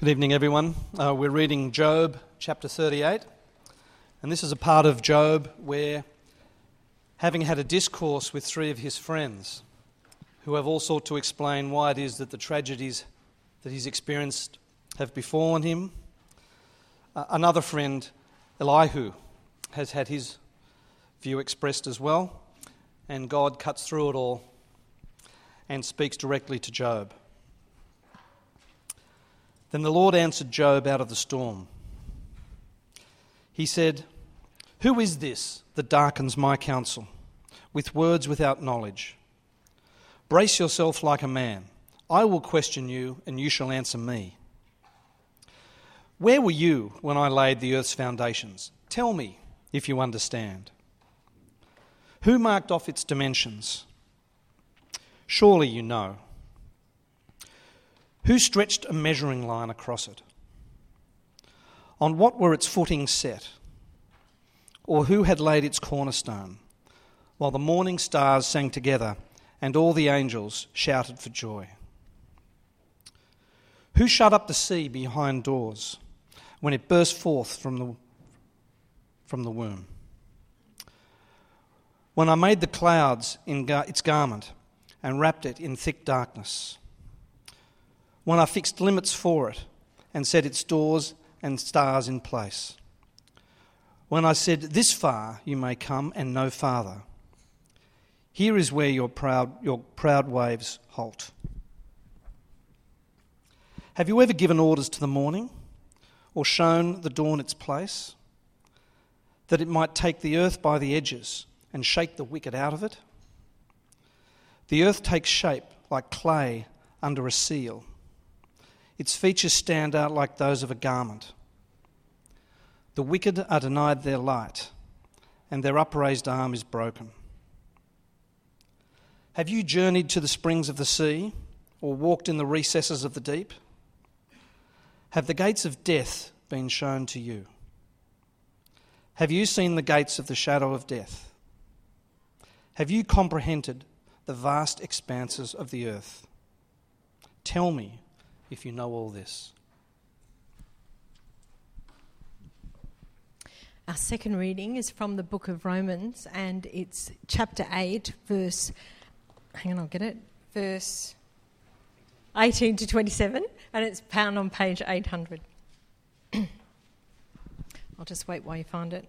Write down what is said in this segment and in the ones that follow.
Good evening, everyone. Uh, we're reading Job chapter 38, and this is a part of Job where, having had a discourse with three of his friends, who have all sought to explain why it is that the tragedies that he's experienced have befallen him, uh, another friend, Elihu, has had his view expressed as well, and God cuts through it all and speaks directly to Job. Then the Lord answered Job out of the storm. He said, Who is this that darkens my counsel with words without knowledge? Brace yourself like a man. I will question you, and you shall answer me. Where were you when I laid the earth's foundations? Tell me if you understand. Who marked off its dimensions? Surely you know. Who stretched a measuring line across it? On what were its footings set? Or who had laid its cornerstone? While the morning stars sang together and all the angels shouted for joy. Who shut up the sea behind doors when it burst forth from the, from the womb? When I made the clouds in gar- its garment and wrapped it in thick darkness when I fixed limits for it and set its doors and stars in place. When I said, This far you may come and no farther. Here is where your proud, your proud waves halt. Have you ever given orders to the morning or shown the dawn its place? That it might take the earth by the edges and shake the wicked out of it? The earth takes shape like clay under a seal its features stand out like those of a garment. The wicked are denied their light, and their upraised arm is broken. Have you journeyed to the springs of the sea, or walked in the recesses of the deep? Have the gates of death been shown to you? Have you seen the gates of the shadow of death? Have you comprehended the vast expanses of the earth? Tell me, if you know all this? Our second reading is from the book of Romans, and it's chapter 8, verse, hang on, I'll get it, verse 18 to 27, and it's found on page 800. I'll just wait while you find it.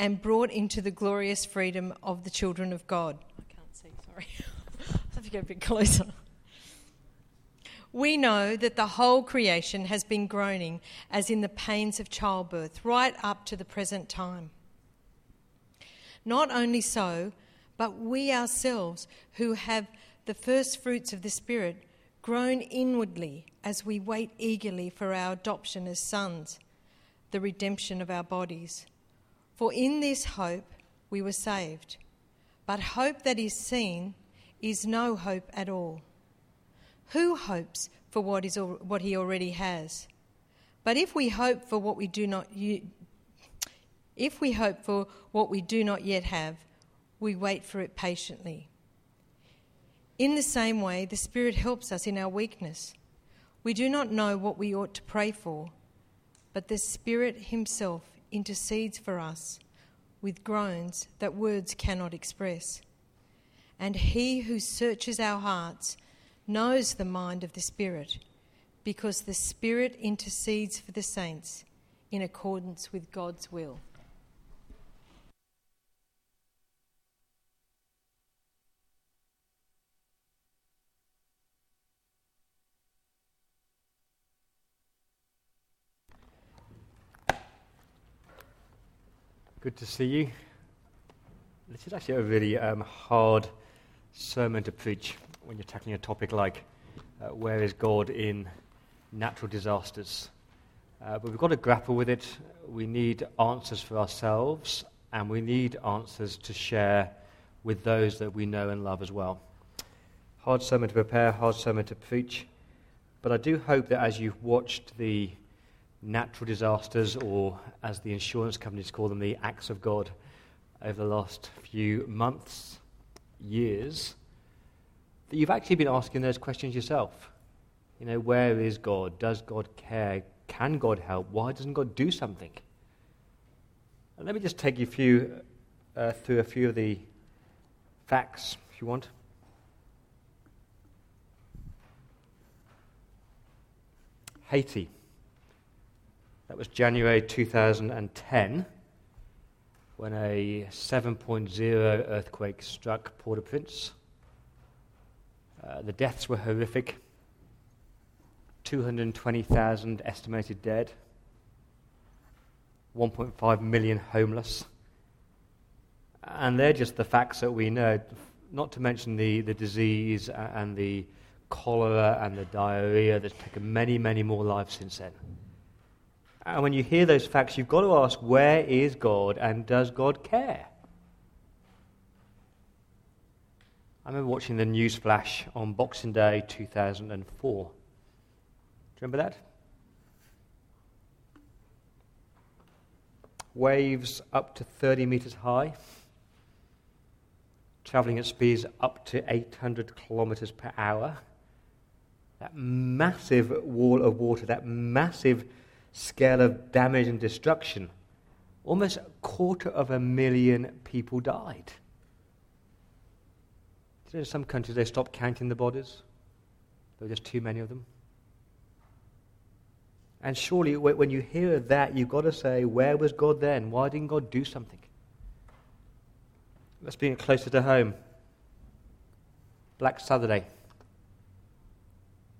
and brought into the glorious freedom of the children of God. I can't see, sorry. I have to get a bit closer. We know that the whole creation has been groaning as in the pains of childbirth right up to the present time. Not only so, but we ourselves who have the first fruits of the Spirit groan inwardly as we wait eagerly for our adoption as sons, the redemption of our bodies. For in this hope we were saved. But hope that is seen is no hope at all. Who hopes for what, is, what he already has? But if we hope for what we do not if we hope for what we do not yet have, we wait for it patiently. In the same way, the Spirit helps us in our weakness. We do not know what we ought to pray for, but the Spirit Himself intercedes for us with groans that words cannot express. And he who searches our hearts knows the mind of the Spirit, because the Spirit intercedes for the saints in accordance with God's will. Good to see you. This is actually a really um, hard sermon to preach when you're tackling a topic like uh, where is God in natural disasters. Uh, but we've got to grapple with it. We need answers for ourselves, and we need answers to share with those that we know and love as well. Hard sermon to prepare, hard sermon to preach. But I do hope that as you've watched the natural disasters, or as the insurance companies call them, the acts of God, over the last few months, years, that you've actually been asking those questions yourself. You know, where is God? Does God care? Can God help? Why doesn't God do something? And let me just take you few, uh, through a few of the facts, if you want. Haiti. That was January 2010 when a 7.0 earthquake struck Port au Prince. Uh, the deaths were horrific 220,000 estimated dead, 1.5 million homeless. And they're just the facts that we know, not to mention the, the disease and the cholera and the diarrhea that's taken many, many more lives since then. And when you hear those facts, you've got to ask, where is God and does God care? I remember watching the news flash on Boxing Day 2004. Do you remember that? Waves up to 30 meters high, traveling at speeds up to 800 kilometers per hour. That massive wall of water, that massive scale of damage and destruction. Almost a quarter of a million people died. You know, in some countries they stopped counting the bodies. There were just too many of them. And surely, when you hear that, you've got to say, where was God then? Why didn't God do something? Let's bring it closer to home. Black Saturday,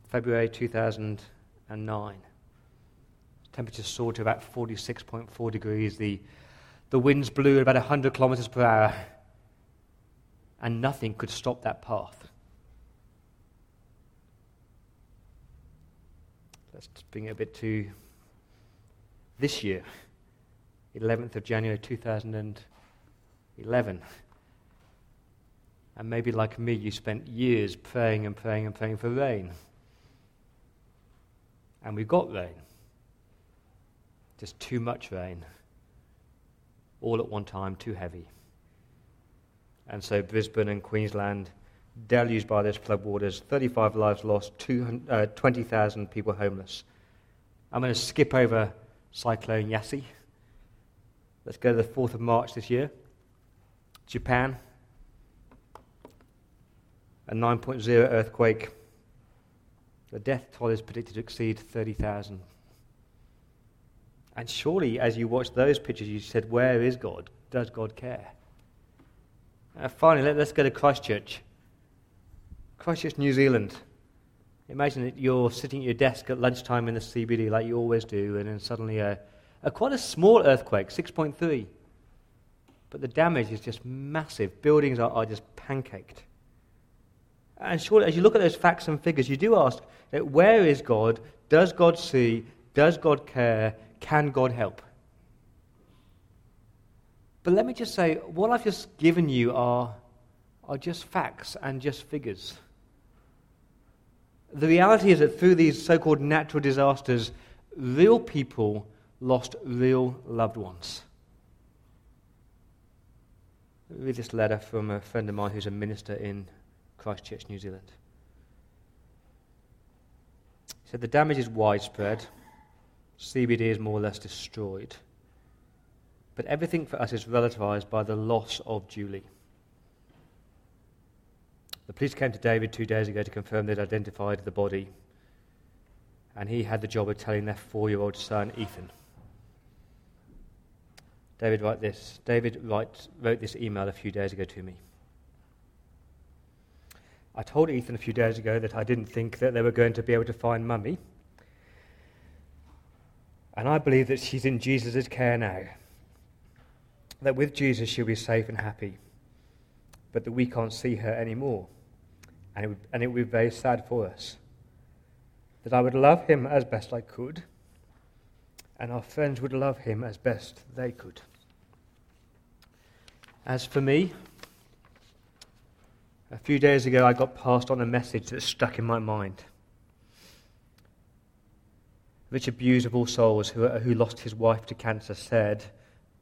February 2009. Temperature soared to about 46.4 degrees. The, the winds blew at about 100 kilometers per hour, and nothing could stop that path. Let's bring it a bit to this year, 11th of January 2011. And maybe like me, you spent years praying and praying and praying for rain. And we got rain. Just too much rain. All at one time, too heavy. And so Brisbane and Queensland deluged by those floodwaters, 35 lives lost, uh, 20,000 people homeless. I'm going to skip over Cyclone Yasi. Let's go to the 4th of March this year. Japan, a 9.0 earthquake. The death toll is predicted to exceed 30,000. And surely, as you watch those pictures, you said, Where is God? Does God care? Uh, finally, let, us go to Christchurch. Christchurch, New Zealand. Imagine that you're sitting at your desk at lunchtime in the CBD like you always do, and then suddenly a, a quite a small earthquake, 6.3. But the damage is just massive. Buildings are, are just pancaked. And surely, as you look at those facts and figures, you do ask, where is God? Does God see? Does God care? Can God help? But let me just say, what I've just given you are, are just facts and just figures. The reality is that through these so called natural disasters, real people lost real loved ones. Read this letter from a friend of mine who's a minister in Christchurch, New Zealand. He said, The damage is widespread. CBD is more or less destroyed. But everything for us is relativized by the loss of Julie. The police came to David two days ago to confirm they'd identified the body, and he had the job of telling their four year old son, Ethan. David wrote this. David write, wrote this email a few days ago to me. I told Ethan a few days ago that I didn't think that they were going to be able to find Mummy and I believe that she's in Jesus' care now. That with Jesus she'll be safe and happy. but that we can't see her anymore. And it, would, and it would be very sad for us. That I would love him as best I could, and our friends would love him as best they could. As for me, a few days ago I got passed on a message that stuck in my mind. Richard All Souls, who, uh, who lost his wife to cancer, said,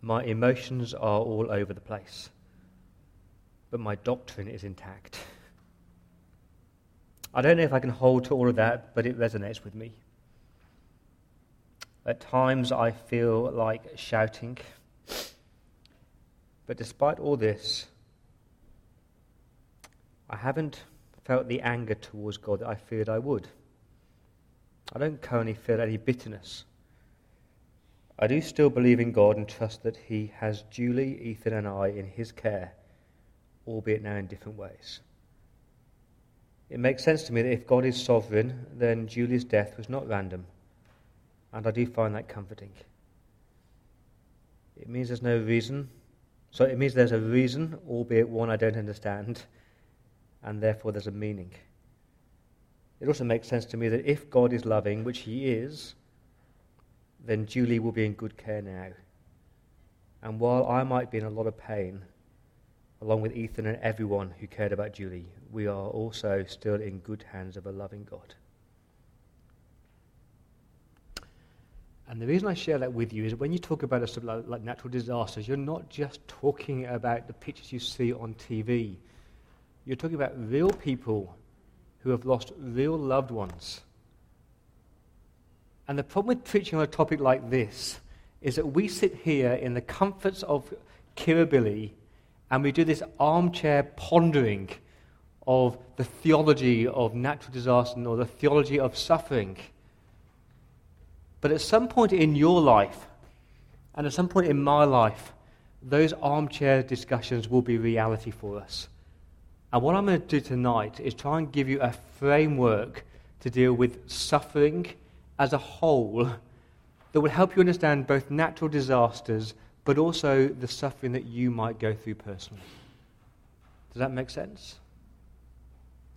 My emotions are all over the place, but my doctrine is intact. I don't know if I can hold to all of that, but it resonates with me. At times I feel like shouting, but despite all this, I haven't felt the anger towards God that I feared I would. I don't currently feel any bitterness. I do still believe in God and trust that He has Julie, Ethan, and I in His care, albeit now in different ways. It makes sense to me that if God is sovereign, then Julie's death was not random, and I do find that comforting. It means there's no reason, so it means there's a reason, albeit one I don't understand, and therefore there's a meaning. It also makes sense to me that if God is loving, which He is, then Julie will be in good care now. And while I might be in a lot of pain, along with Ethan and everyone who cared about Julie, we are also still in good hands of a loving God. And the reason I share that with you is when you talk about a sort of like, natural disasters, you're not just talking about the pictures you see on TV. You're talking about real people who have lost real loved ones. And the problem with preaching on a topic like this is that we sit here in the comforts of Kirribilli and we do this armchair pondering of the theology of natural disaster or the theology of suffering. But at some point in your life, and at some point in my life, those armchair discussions will be reality for us. And what I'm going to do tonight is try and give you a framework to deal with suffering as a whole that will help you understand both natural disasters but also the suffering that you might go through personally. Does that make sense?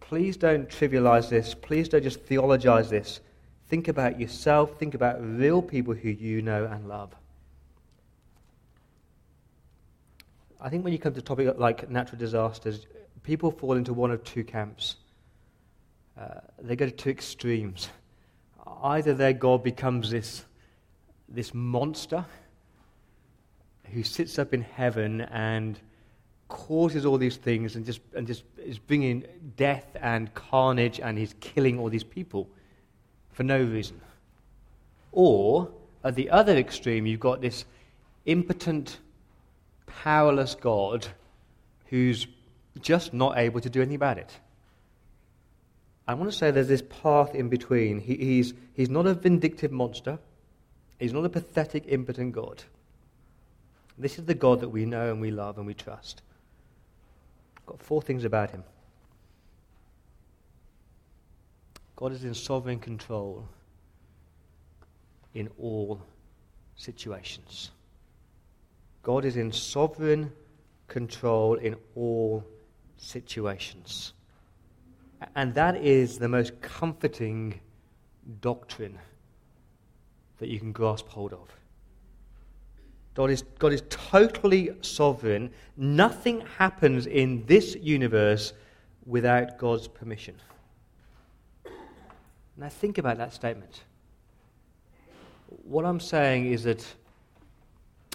Please don't trivialize this. Please don't just theologize this. Think about yourself. Think about real people who you know and love. I think when you come to a topic like natural disasters, people fall into one of two camps. Uh, they go to two extremes. Either their God becomes this, this monster who sits up in heaven and causes all these things and just, and just is bringing death and carnage and he's killing all these people for no reason. Or, at the other extreme, you've got this impotent, powerless God who's just not able to do anything about it. I want to say there's this path in between. He, he's, he's not a vindictive monster, he's not a pathetic, impotent God. This is the God that we know and we love and we trust. I've got four things about him. God is in sovereign control in all situations. God is in sovereign control in all situations. And that is the most comforting doctrine that you can grasp hold of. God is, God is totally sovereign. Nothing happens in this universe without God's permission. Now, think about that statement. What I'm saying is that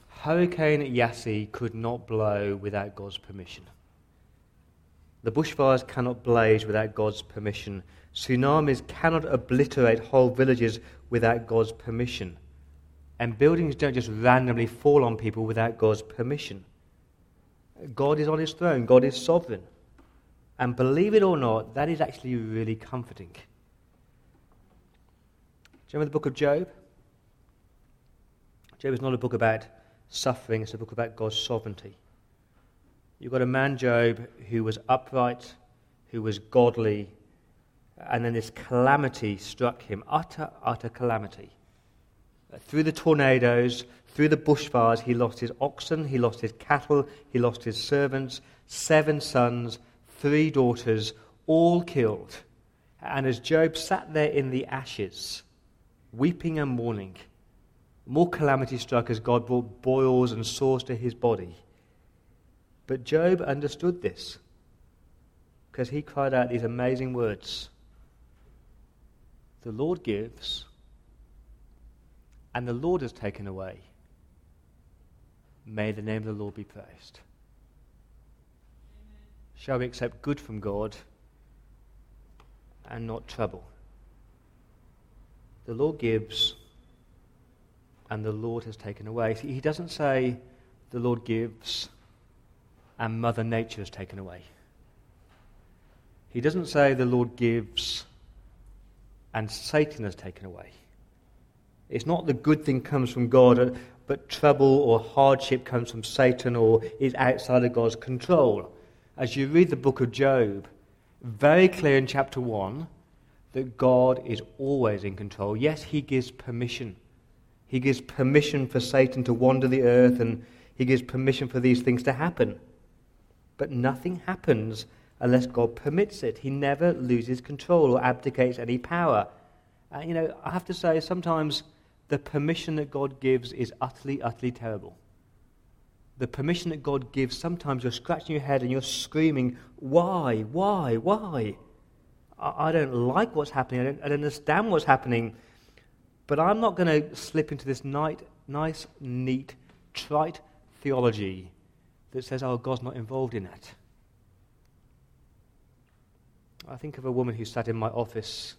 Hurricane Yasi could not blow without God's permission. The bushfires cannot blaze without God's permission. Tsunamis cannot obliterate whole villages without God's permission. And buildings don't just randomly fall on people without God's permission. God is on his throne, God is sovereign. And believe it or not, that is actually really comforting. Do you remember the book of Job? Job is not a book about suffering, it's a book about God's sovereignty. You've got a man, Job, who was upright, who was godly, and then this calamity struck him utter, utter calamity. through the tornadoes, through the bushfires, he lost his oxen, he lost his cattle, he lost his servants, seven sons, three daughters, all killed. And as Job sat there in the ashes, weeping and mourning, more calamity struck as God brought boils and sores to his body. But Job understood this because he cried out these amazing words The Lord gives, and the Lord has taken away. May the name of the Lord be praised. Shall we accept good from God and not trouble? The Lord gives, and the Lord has taken away. He doesn't say the Lord gives, and Mother Nature has taken away. He doesn't say the Lord gives and Satan has taken away. It's not the good thing comes from God, but trouble or hardship comes from Satan or is outside of God's control. As you read the book of Job, very clear in chapter 1 that God is always in control. Yes, he gives permission. He gives permission for Satan to wander the earth and he gives permission for these things to happen. But nothing happens unless God permits it. He never loses control or abdicates any power. Uh, you know, I have to say, sometimes the permission that God gives is utterly, utterly terrible. The permission that God gives, sometimes you're scratching your head and you're screaming, Why? Why? Why? I, I don't like what's happening. I don't, I don't understand what's happening. But I'm not going to slip into this night, nice, neat, trite theology that says, oh, God's not involved in that. I think of a woman who sat in my office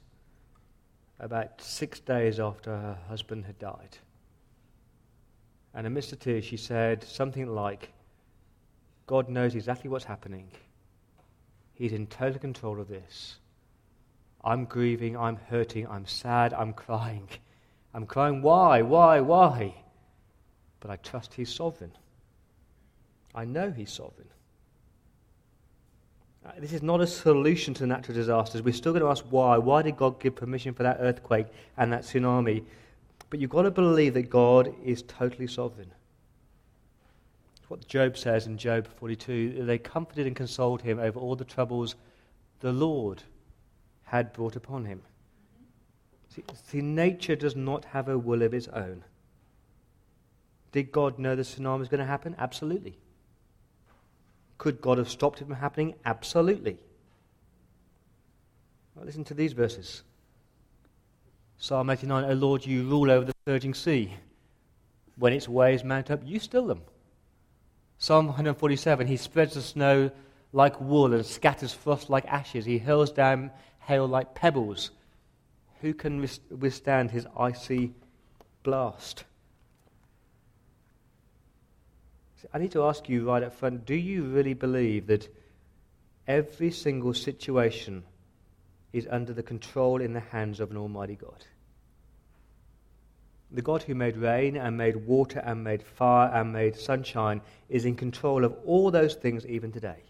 about six days after her husband had died. And amidst the tears, she said something like, God knows exactly what's happening. He's in total control of this. I'm grieving, I'm hurting, I'm sad, I'm crying. I'm crying, why, why, why? But I trust He's sovereign. I know He's sovereign. Uh, this is not a solution to natural disasters. We're still going to ask why. Why did God give permission for that earthquake and that tsunami? But you've got to believe that God is totally sovereign. It's what Job says in Job 42. They comforted and consoled him over all the troubles the Lord had brought upon him. See, see, nature does not have a will of its own. Did God know the tsunami was going to happen? Absolutely. Could God have stopped it from happening? Absolutely. Well, listen to these verses. Psalm 89, O Lord, you rule over the surging sea. When its waves mount up, you still them. Psalm 147, he spreads the snow like wool and scatters frost like ashes. He hurls down hail like pebbles. Who can withstand his icy blast? I need to ask you right up front do you really believe that every single situation is under the control in the hands of an Almighty God? The God who made rain and made water and made fire and made sunshine is in control of all those things even today.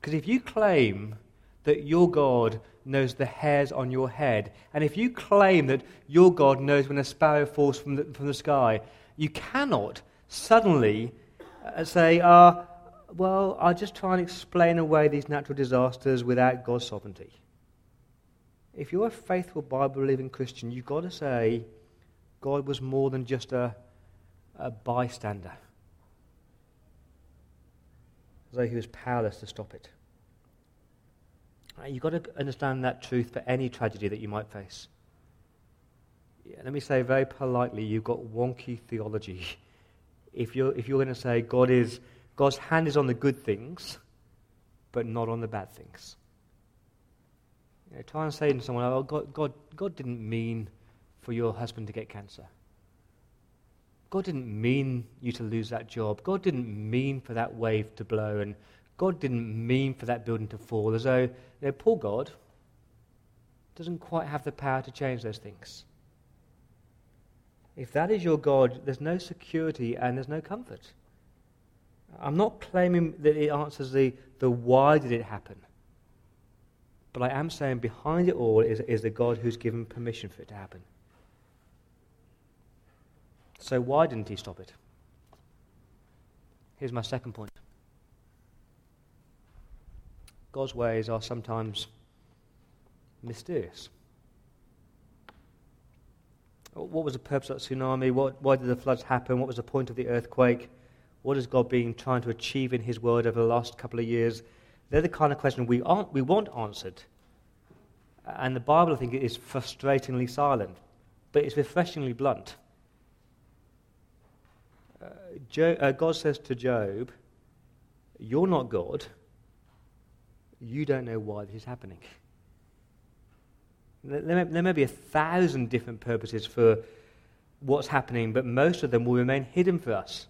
Because if you claim that your God knows the hairs on your head, and if you claim that your God knows when a sparrow falls from the, from the sky, you cannot suddenly uh, say, uh, well, I'll just try and explain away these natural disasters without God's sovereignty. If you're a faithful Bible believing Christian, you've got to say, God was more than just a, a bystander, as though he was powerless to stop it. You've got to understand that truth for any tragedy that you might face. Yeah, let me say very politely, you've got wonky theology if you're, if you're going to say God is, God's hand is on the good things, but not on the bad things. You know, try and say to someone, oh, God, God, God didn't mean for your husband to get cancer. God didn't mean you to lose that job. God didn't mean for that wave to blow. And God didn't mean for that building to fall. As though, you know, poor God doesn't quite have the power to change those things. If that is your God, there's no security and there's no comfort. I'm not claiming that it answers the, the why did it happen. But I am saying behind it all is, is the God who's given permission for it to happen. So, why didn't he stop it? Here's my second point God's ways are sometimes mysterious. What was the purpose of that tsunami? What, why did the floods happen? What was the point of the earthquake? What has God been trying to achieve in His Word over the last couple of years? They're the kind of questions we, aren't, we want answered. And the Bible, I think, is frustratingly silent, but it's refreshingly blunt. Uh, uh, God says to Job, You're not God. You don't know why this is happening. There may, there may be a thousand different purposes for what's happening, but most of them will remain hidden for us.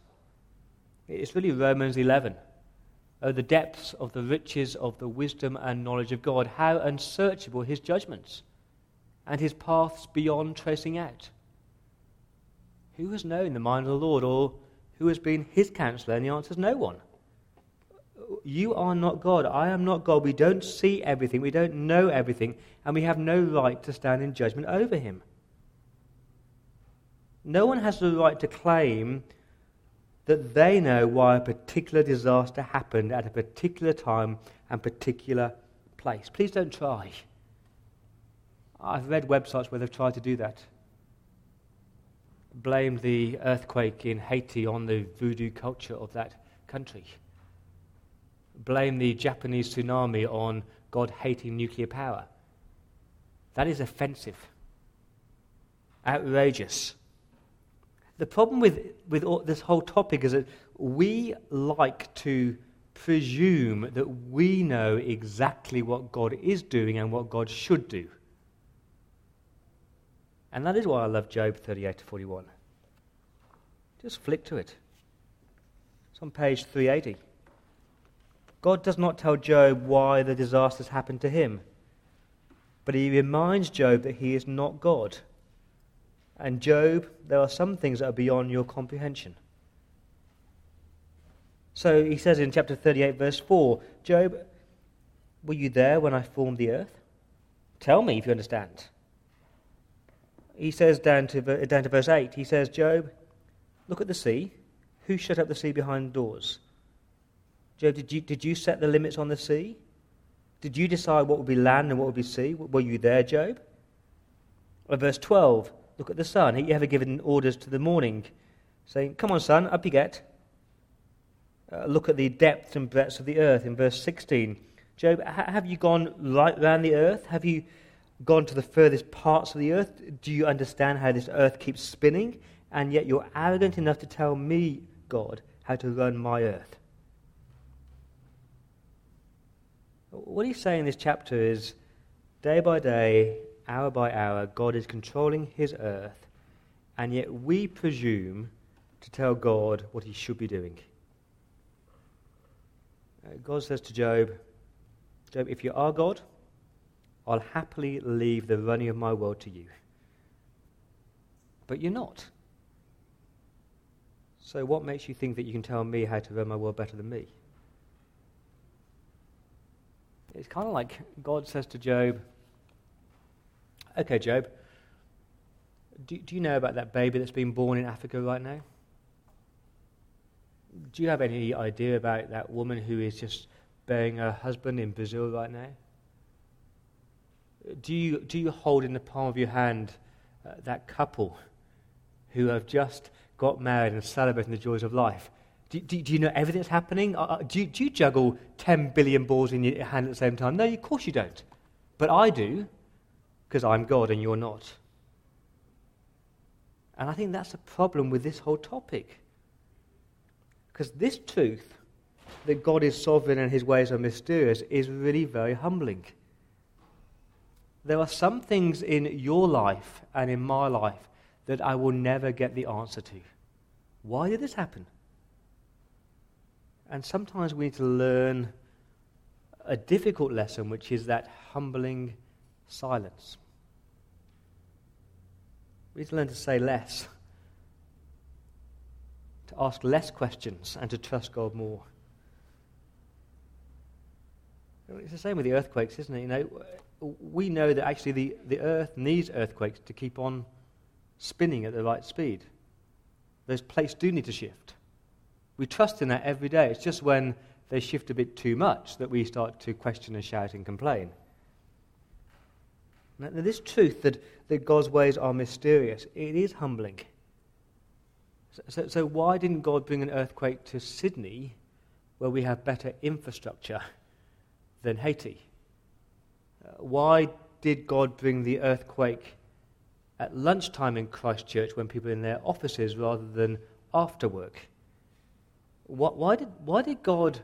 It's really Romans 11. Oh, the depths of the riches of the wisdom and knowledge of God, how unsearchable his judgments and his paths beyond tracing out. Who has known the mind of the Lord, or who has been his counselor? And the answer is no one. You are not God. I am not God. We don't see everything. We don't know everything. And we have no right to stand in judgment over him. No one has the right to claim that they know why a particular disaster happened at a particular time and particular place. Please don't try. I've read websites where they've tried to do that. Blamed the earthquake in Haiti on the voodoo culture of that country blame the Japanese tsunami on God hating nuclear power. That is offensive, outrageous. The problem with, with all, this whole topic is that we like to presume that we know exactly what God is doing and what God should do. And that is why I love Job 38 to 41. Just flick to it. It's on page 380. God does not tell Job why the disasters happened to him, but he reminds Job that he is not God. And Job, there are some things that are beyond your comprehension. So he says in chapter 38, verse 4 Job, were you there when I formed the earth? Tell me if you understand. He says down to, down to verse 8, he says, Job, look at the sea. Who shut up the sea behind doors? Job, did you, did you set the limits on the sea? Did you decide what would be land and what would be sea? Were you there, Job? Or verse 12, look at the sun. Have you ever given orders to the morning, saying, Come on, sun, up you get? Uh, look at the depths and breadths of the earth in verse 16. Job, ha- have you gone right round the earth? Have you gone to the furthest parts of the earth? Do you understand how this earth keeps spinning? And yet you're arrogant enough to tell me, God, how to run my earth. What he's saying in this chapter is day by day, hour by hour, God is controlling his earth, and yet we presume to tell God what he should be doing. Uh, God says to Job, Job, if you are God, I'll happily leave the running of my world to you. But you're not. So, what makes you think that you can tell me how to run my world better than me? It's kind of like God says to Job, Okay, Job, do, do you know about that baby that's been born in Africa right now? Do you have any idea about that woman who is just bearing her husband in Brazil right now? Do you, do you hold in the palm of your hand uh, that couple who have just got married and celebrating the joys of life? Do, do, do, you know everything that's happening? Uh, uh do, do, you juggle 10 billion balls in your hand at the same time? No, of course you don't. But I do, because I'm God and you're not. And I think that's the problem with this whole topic. Because this truth, that God is sovereign and his ways are mysterious, is really very humbling. There are some things in your life and in my life that I will never get the answer to. Why did this happen? And sometimes we need to learn a difficult lesson, which is that humbling silence. We need to learn to say less, to ask less questions, and to trust God more. It's the same with the earthquakes, isn't it? You know, we know that actually the, the earth needs earthquakes to keep on spinning at the right speed. those plates do need to shift. We trust in that every day. It's just when they shift a bit too much that we start to question and shout and complain. Now, this truth that, that God's ways are mysterious, it is humbling. So, so, so, why didn't God bring an earthquake to Sydney where we have better infrastructure than Haiti? Uh, why did God bring the earthquake at lunchtime in Christchurch when people are in their offices rather than after work? Why, why, did, why did God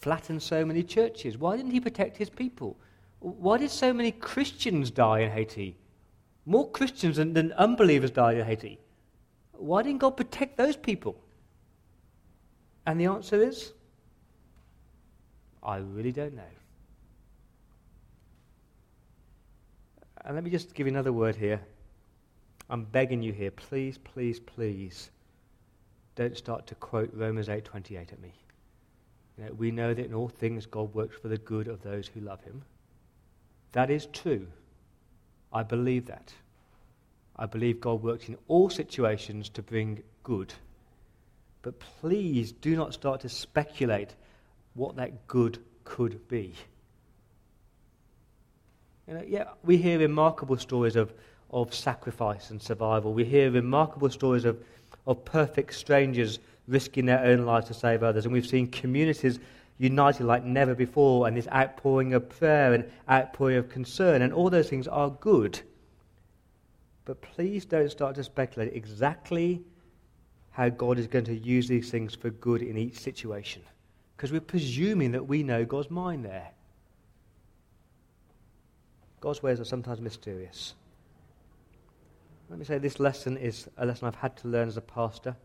flatten so many churches? Why didn't He protect His people? Why did so many Christians die in Haiti? More Christians than, than unbelievers died in Haiti. Why didn't God protect those people? And the answer is I really don't know. And let me just give you another word here. I'm begging you here, please, please, please, don't start to quote Romans 8:28 at me. You know, we know that in all things God works for the good of those who love him. That is true. I believe that. I believe God works in all situations to bring good. But please do not start to speculate what that good could be. You know, yeah, we hear remarkable stories of, of sacrifice and survival. We hear remarkable stories of, of perfect strangers risking their own lives to save others. And we've seen communities united like never before, and this outpouring of prayer and outpouring of concern, and all those things are good. But please don't start to speculate exactly how God is going to use these things for good in each situation. Because we're presuming that we know God's mind there. God's ways are sometimes mysterious. Let me say this lesson is a lesson I've had to learn as a pastor.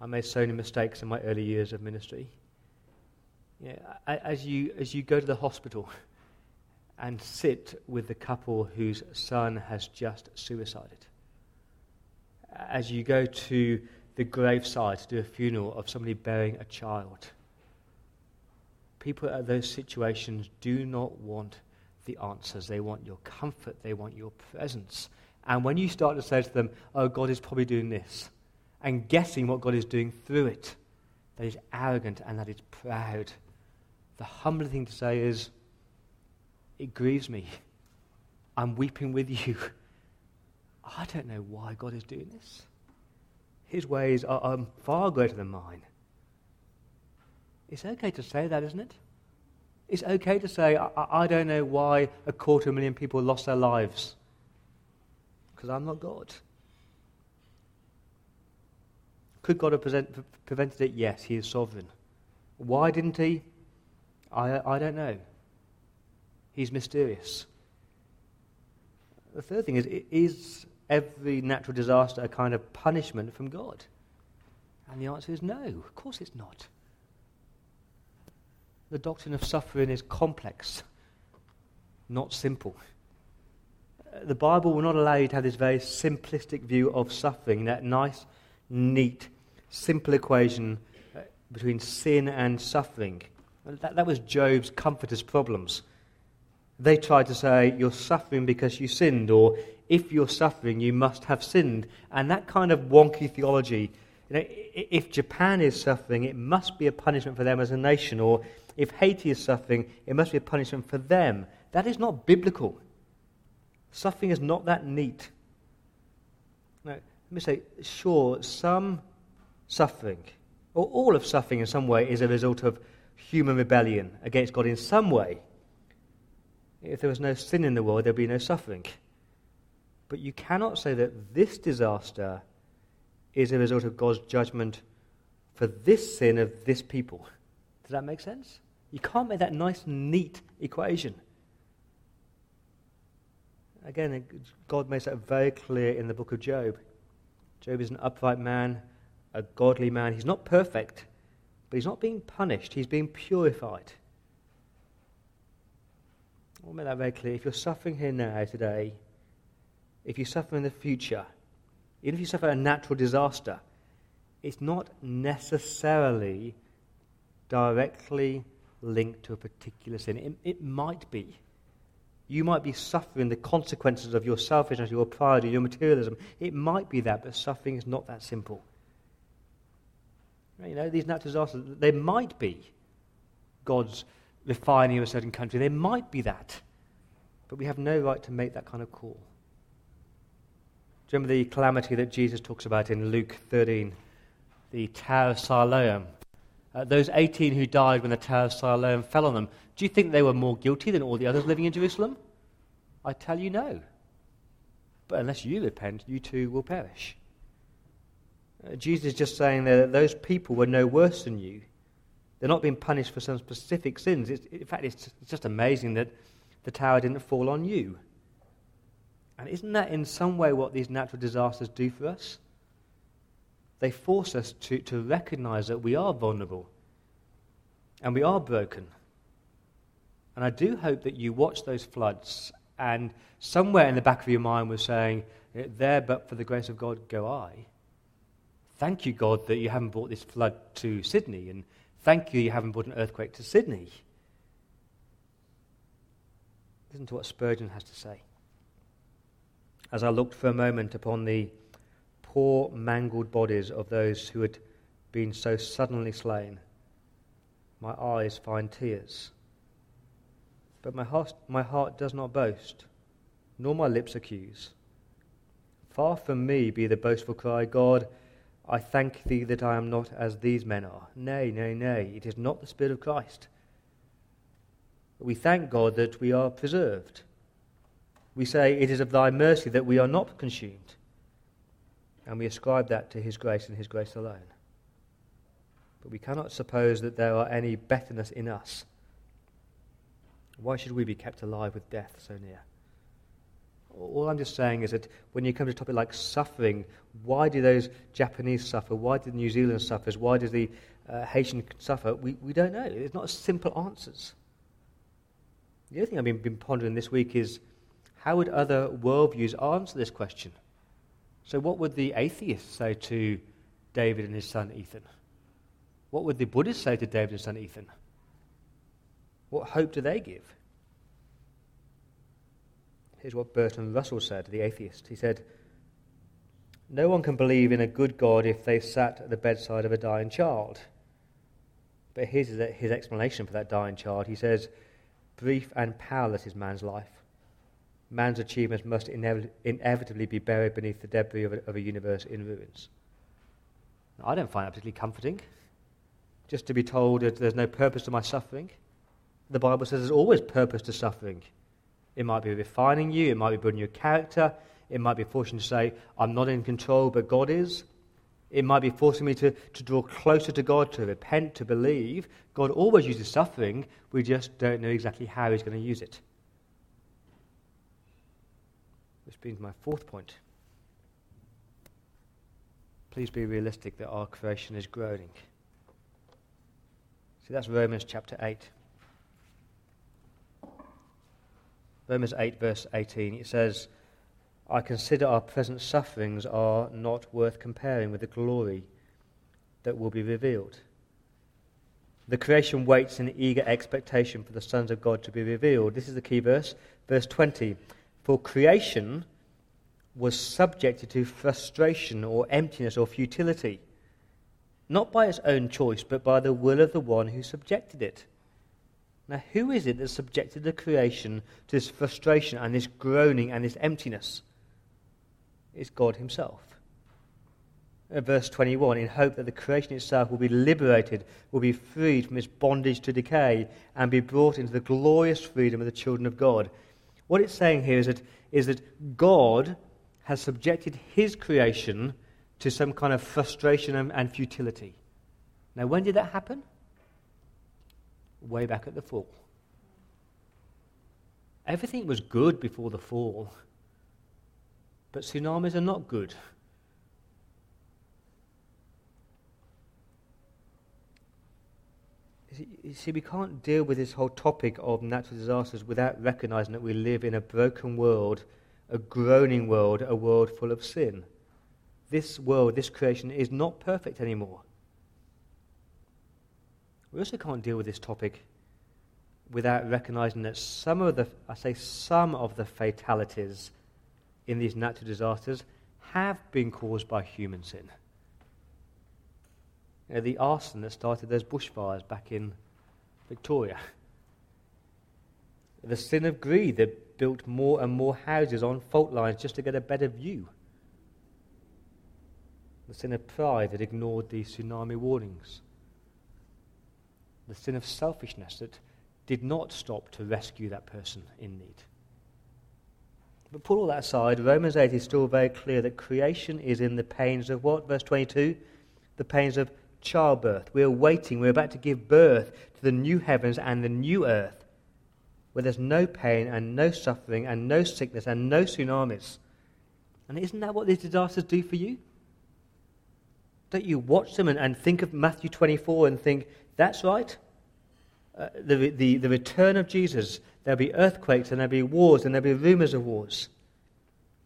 I made so many mistakes in my early years of ministry. As, you, as you go to the hospital and sit with the couple whose son has just suicided, as you go to the graveside to do a funeral of somebody burying a child, people at those situations do not want the answers. They want your comfort, they want your presence. And when you start to say to them, Oh, God is probably doing this, and guessing what God is doing through it, that is arrogant and that is proud the humbling thing to say is, it grieves me. I'm weeping with you. I don't know why God is doing this. His ways are, are far greater than mine. It's okay to say that, isn't it? It's okay to say, I, I don't know why a quarter of a million people lost their lives. Because I'm not God. Could God have present, prevented it? Yes, He is sovereign. Why didn't He? I, I don't know. He's mysterious. The third thing is is every natural disaster a kind of punishment from God? And the answer is no, of course it's not. The doctrine of suffering is complex, not simple. The Bible will not allow you to have this very simplistic view of suffering, that nice, neat, simple equation uh, between sin and suffering. That, that was Job's comforters' problems. They tried to say, You're suffering because you sinned, or if you're suffering, you must have sinned. And that kind of wonky theology, you know, if Japan is suffering, it must be a punishment for them as a nation, or if Haiti is suffering, it must be a punishment for them. That is not biblical. Suffering is not that neat. Now, let me say, sure, some suffering, or all of suffering in some way, is a result of human rebellion against God in some way. If there was no sin in the world, there'd be no suffering. But you cannot say that this disaster is a result of God's judgment for this sin of this people. Does that make sense? You can't make that nice, neat equation. Again, God makes that very clear in the book of Job. Job is an upright man, a godly man. He's not perfect, but he's not being punished, he's being purified. I want to make that very clear. If you're suffering here now, today, if you suffer in the future, even if you suffer a natural disaster, it's not necessarily directly linked to a particular sin. It, it, might be. You might be suffering the consequences of your selfishness, your pride, your materialism. It might be that, but suffering is not that simple. You know, these natural disasters, they might be God's refining of a certain country. They might be that. But we have no right to make that kind of call. Do you remember the calamity that Jesus talks about in Luke 13? The Tower of Siloam. Uh, those 18 who died when the Tower of Siloam fell on them, do you think they were more guilty than all the others living in Jerusalem? I tell you no. But unless you repent, you too will perish. Uh, Jesus is just saying that those people were no worse than you. They're not being punished for some specific sins. It's, in fact, it's, it's just amazing that the tower didn't fall on you. And isn't that in some way what these natural disasters do for us? They force us to, to recognize that we are vulnerable and we are broken. And I do hope that you watch those floods and somewhere in the back of your mind was saying, There, but for the grace of God, go I. Thank you, God, that you haven't brought this flood to Sydney, and thank you you haven't brought an earthquake to Sydney. Listen to what Spurgeon has to say. As I looked for a moment upon the poor, mangled bodies of those who had been so suddenly slain, my eyes find tears but my heart, my heart does not boast, nor my lips accuse. Far from me be the boastful cry, God, I thank thee that I am not as these men are. Nay, nay, nay, it is not the Spirit of Christ. We thank God that we are preserved. We say, It is of thy mercy that we are not consumed. And we ascribe that to his grace and his grace alone. But we cannot suppose that there are any betterness in us why should we be kept alive with death so near? All I'm just saying is that when you come to a topic like suffering, why do those Japanese suffer? Why did New Zealand suffer? Why does the uh, Haitian suffer? We, we don't know. It's not simple answers. The other thing I've been, been pondering this week is how would other worldviews answer this question? So, what would the atheists say to David and his son Ethan? What would the Buddhists say to David and his son Ethan? What hope do they give? Here's what Bertrand Russell said, to the atheist. He said, No one can believe in a good God if they sat at the bedside of a dying child. But here's his explanation for that dying child. He says, Brief and powerless is man's life. Man's achievements must inevitably be buried beneath the debris of a, of a universe in ruins. Now, I don't find that particularly comforting. Just to be told that there's no purpose to my suffering the Bible says there's always purpose to suffering. It might be refining you, it might be building your character, it might be forcing you to say, I'm not in control, but God is. It might be forcing me to, to draw closer to God, to repent, to believe. God always uses suffering, we just don't know exactly how He's going to use it. Which brings my fourth point. Please be realistic that our creation is groaning. See, that's Romans chapter 8. Romans 8, verse 18, it says, I consider our present sufferings are not worth comparing with the glory that will be revealed. The creation waits in eager expectation for the sons of God to be revealed. This is the key verse, verse 20. For creation was subjected to frustration or emptiness or futility, not by its own choice, but by the will of the one who subjected it now, who is it that subjected the creation to this frustration and this groaning and this emptiness? It's God Himself. In verse 21, in hope that the creation itself will be liberated, will be freed from its bondage to decay, and be brought into the glorious freedom of the children of God. What it's saying here is that, is that God has subjected His creation to some kind of frustration and, and futility. Now, when did that happen? Way back at the fall. Everything was good before the fall, but tsunamis are not good. You see, we can't deal with this whole topic of natural disasters without recognizing that we live in a broken world, a groaning world, a world full of sin. This world, this creation, is not perfect anymore. We also can't deal with this topic without recognizing that some of the, I say some of the fatalities in these natural disasters have been caused by human sin. You know, the arson that started those bushfires back in Victoria. The sin of greed that built more and more houses on fault lines just to get a better view. The sin of pride that ignored the tsunami warnings. The sin of selfishness that did not stop to rescue that person in need. But put all that aside, Romans 8 is still very clear that creation is in the pains of what? Verse 22? The pains of childbirth. We're waiting, we're about to give birth to the new heavens and the new earth, where there's no pain and no suffering and no sickness and no tsunamis. And isn't that what these disasters do for you? Don't you watch them and, and think of Matthew 24 and think, that's right? Uh, the, the, the return of Jesus, there'll be earthquakes and there'll be wars and there'll be rumors of wars.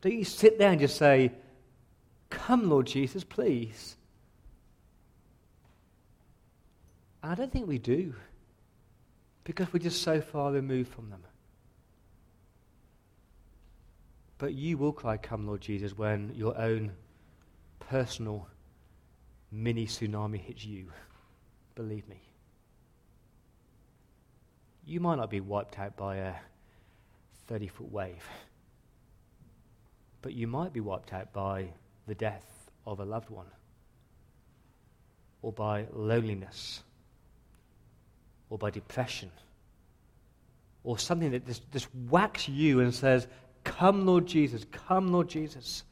Don't you sit there and just say, Come, Lord Jesus, please? I don't think we do because we're just so far removed from them. But you will cry, Come, Lord Jesus, when your own personal mini tsunami hits you. Believe me. You might not be wiped out by a 30 foot wave, but you might be wiped out by the death of a loved one, or by loneliness or by depression or something that just, just whacks you and says, Come, Lord Jesus, come, Lord Jesus.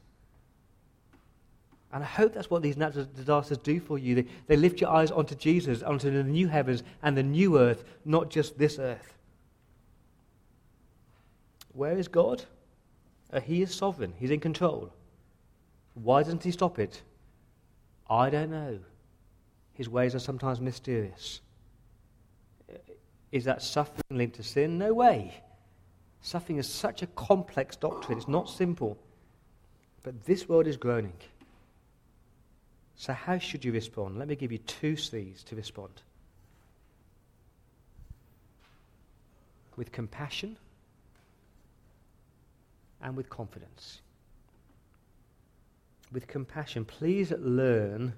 And I hope that's what these natural disasters do for you. They, they lift your eyes onto Jesus, onto the new heavens and the new earth, not just this earth. Where is God? Uh, he is sovereign, He's in control. Why doesn't He stop it? I don't know. His ways are sometimes mysterious. Is that suffering linked to sin? No way. Suffering is such a complex doctrine, it's not simple. But this world is groaning. So, how should you respond? Let me give you two C's to respond with compassion and with confidence. With compassion, please learn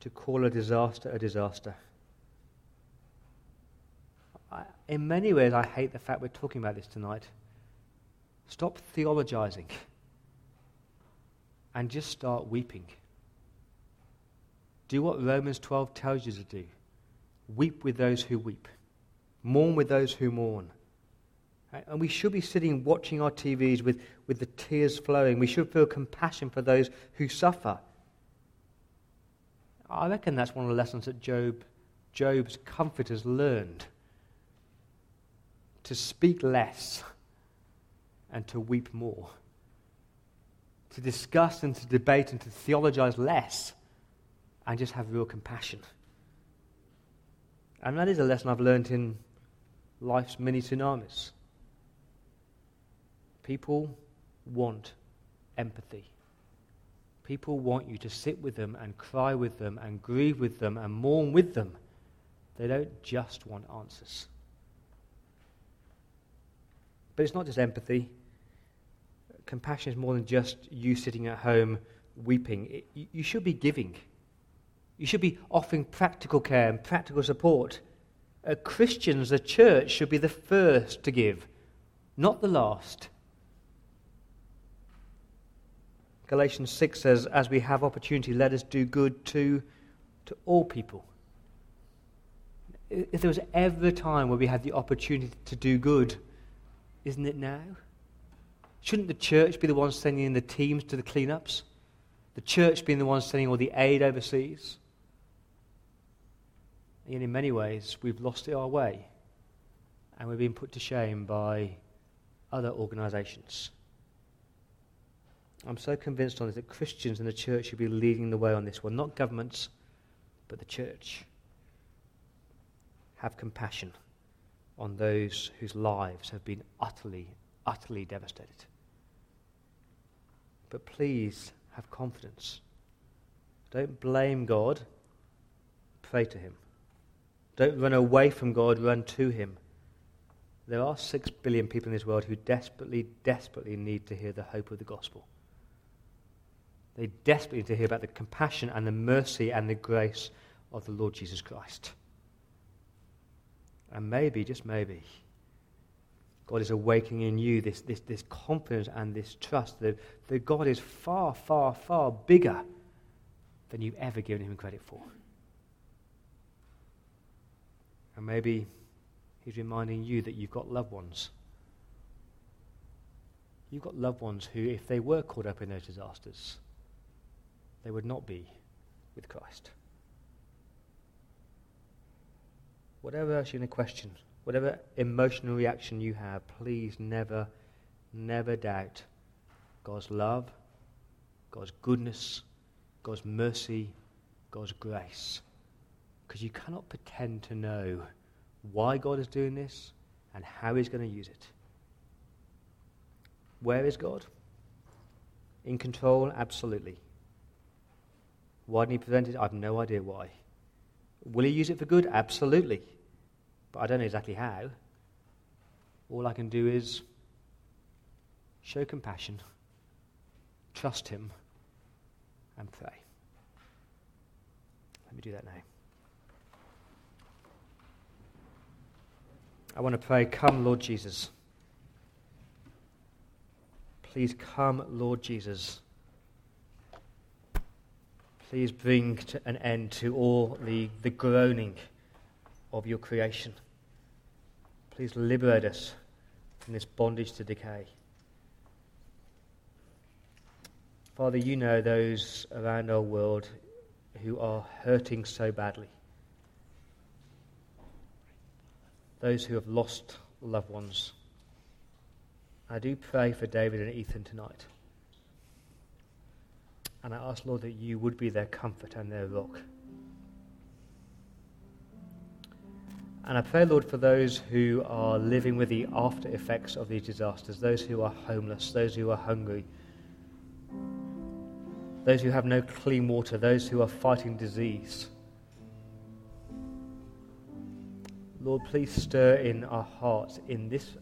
to call a disaster a disaster in many ways, I hate the fact we're talking about this tonight. Stop theologizing and just start weeping. Do what Romans 12 tells you to do weep with those who weep, mourn with those who mourn. And we should be sitting watching our TVs with, with the tears flowing. We should feel compassion for those who suffer. I reckon that's one of the lessons that Job, Job's comforters learned to speak less and to weep more, to discuss and to debate and to theologize less and just have real compassion. And that is a lesson I've learned in life's many tsunamis. People want empathy. People want you to sit with them and cry with them and grieve with them and mourn with them. They don't just want answers. But it's not just empathy. Compassion is more than just you sitting at home weeping. It, you should be giving. You should be offering practical care and practical support. Uh, Christians, the church, should be the first to give, not the last. Galatians 6 says, As we have opportunity, let us do good to, to all people. If there was ever a time where we had the opportunity to do good, isn't it now? Shouldn't the church be the one sending in the teams to the cleanups? The church being the one sending all the aid overseas? And in many ways, we've lost our way. And we've been put to shame by other organizations. I'm so convinced on this that Christians in the church should be leading the way on this one, not governments, but the church. Have compassion on those whose lives have been utterly, utterly devastated. But please have confidence. Don't blame God, pray to Him. Don't run away from God, run to Him. There are six billion people in this world who desperately, desperately need to hear the hope of the gospel. They desperately need to hear about the compassion and the mercy and the grace of the Lord Jesus Christ. And maybe, just maybe, God is awakening in you this, this, this confidence and this trust that, that God is far, far, far bigger than you've ever given him credit for. And maybe he's reminding you that you've got loved ones. You've got loved ones who, if they were caught up in those disasters, they would not be with Christ. Whatever else you're question, whatever emotional reaction you have, please never, never doubt God's love, God's goodness, God's mercy, God's grace. Because you cannot pretend to know why God is doing this and how He's going to use it. Where is God? In control? Absolutely. Why didn't He prevent it? I have no idea why. Will He use it for good? Absolutely. But I don't know exactly how. All I can do is show compassion, trust Him, and pray. Let me do that now. I want to pray, Come, Lord Jesus. Please come, Lord Jesus. Please bring to an end to all the, the groaning of your creation. Please liberate us from this bondage to decay. Father, you know those around our world who are hurting so badly. Those who have lost loved ones. I do pray for David and Ethan tonight. And I ask, Lord, that you would be their comfort and their rock. And I pray, Lord, for those who are living with the after effects of these disasters, those who are homeless, those who are hungry, those who have no clean water, those who are fighting disease. Lord, please stir in our hearts, in this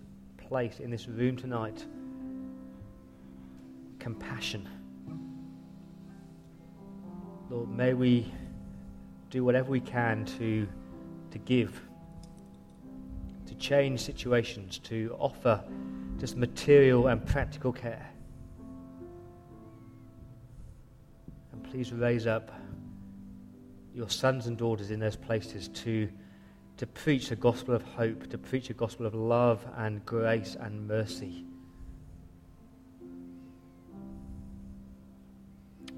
place, in this room tonight, compassion. Lord, may we do whatever we can to, to give, to change situations, to offer just material and practical care. And please raise up your sons and daughters in those places to, to preach a gospel of hope, to preach a gospel of love and grace and mercy.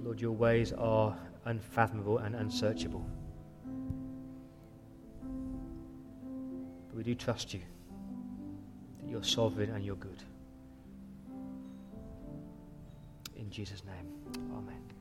Lord, your ways are unfathomable and unsearchable. But we do trust you that you're sovereign and you're good. In Jesus' name, amen.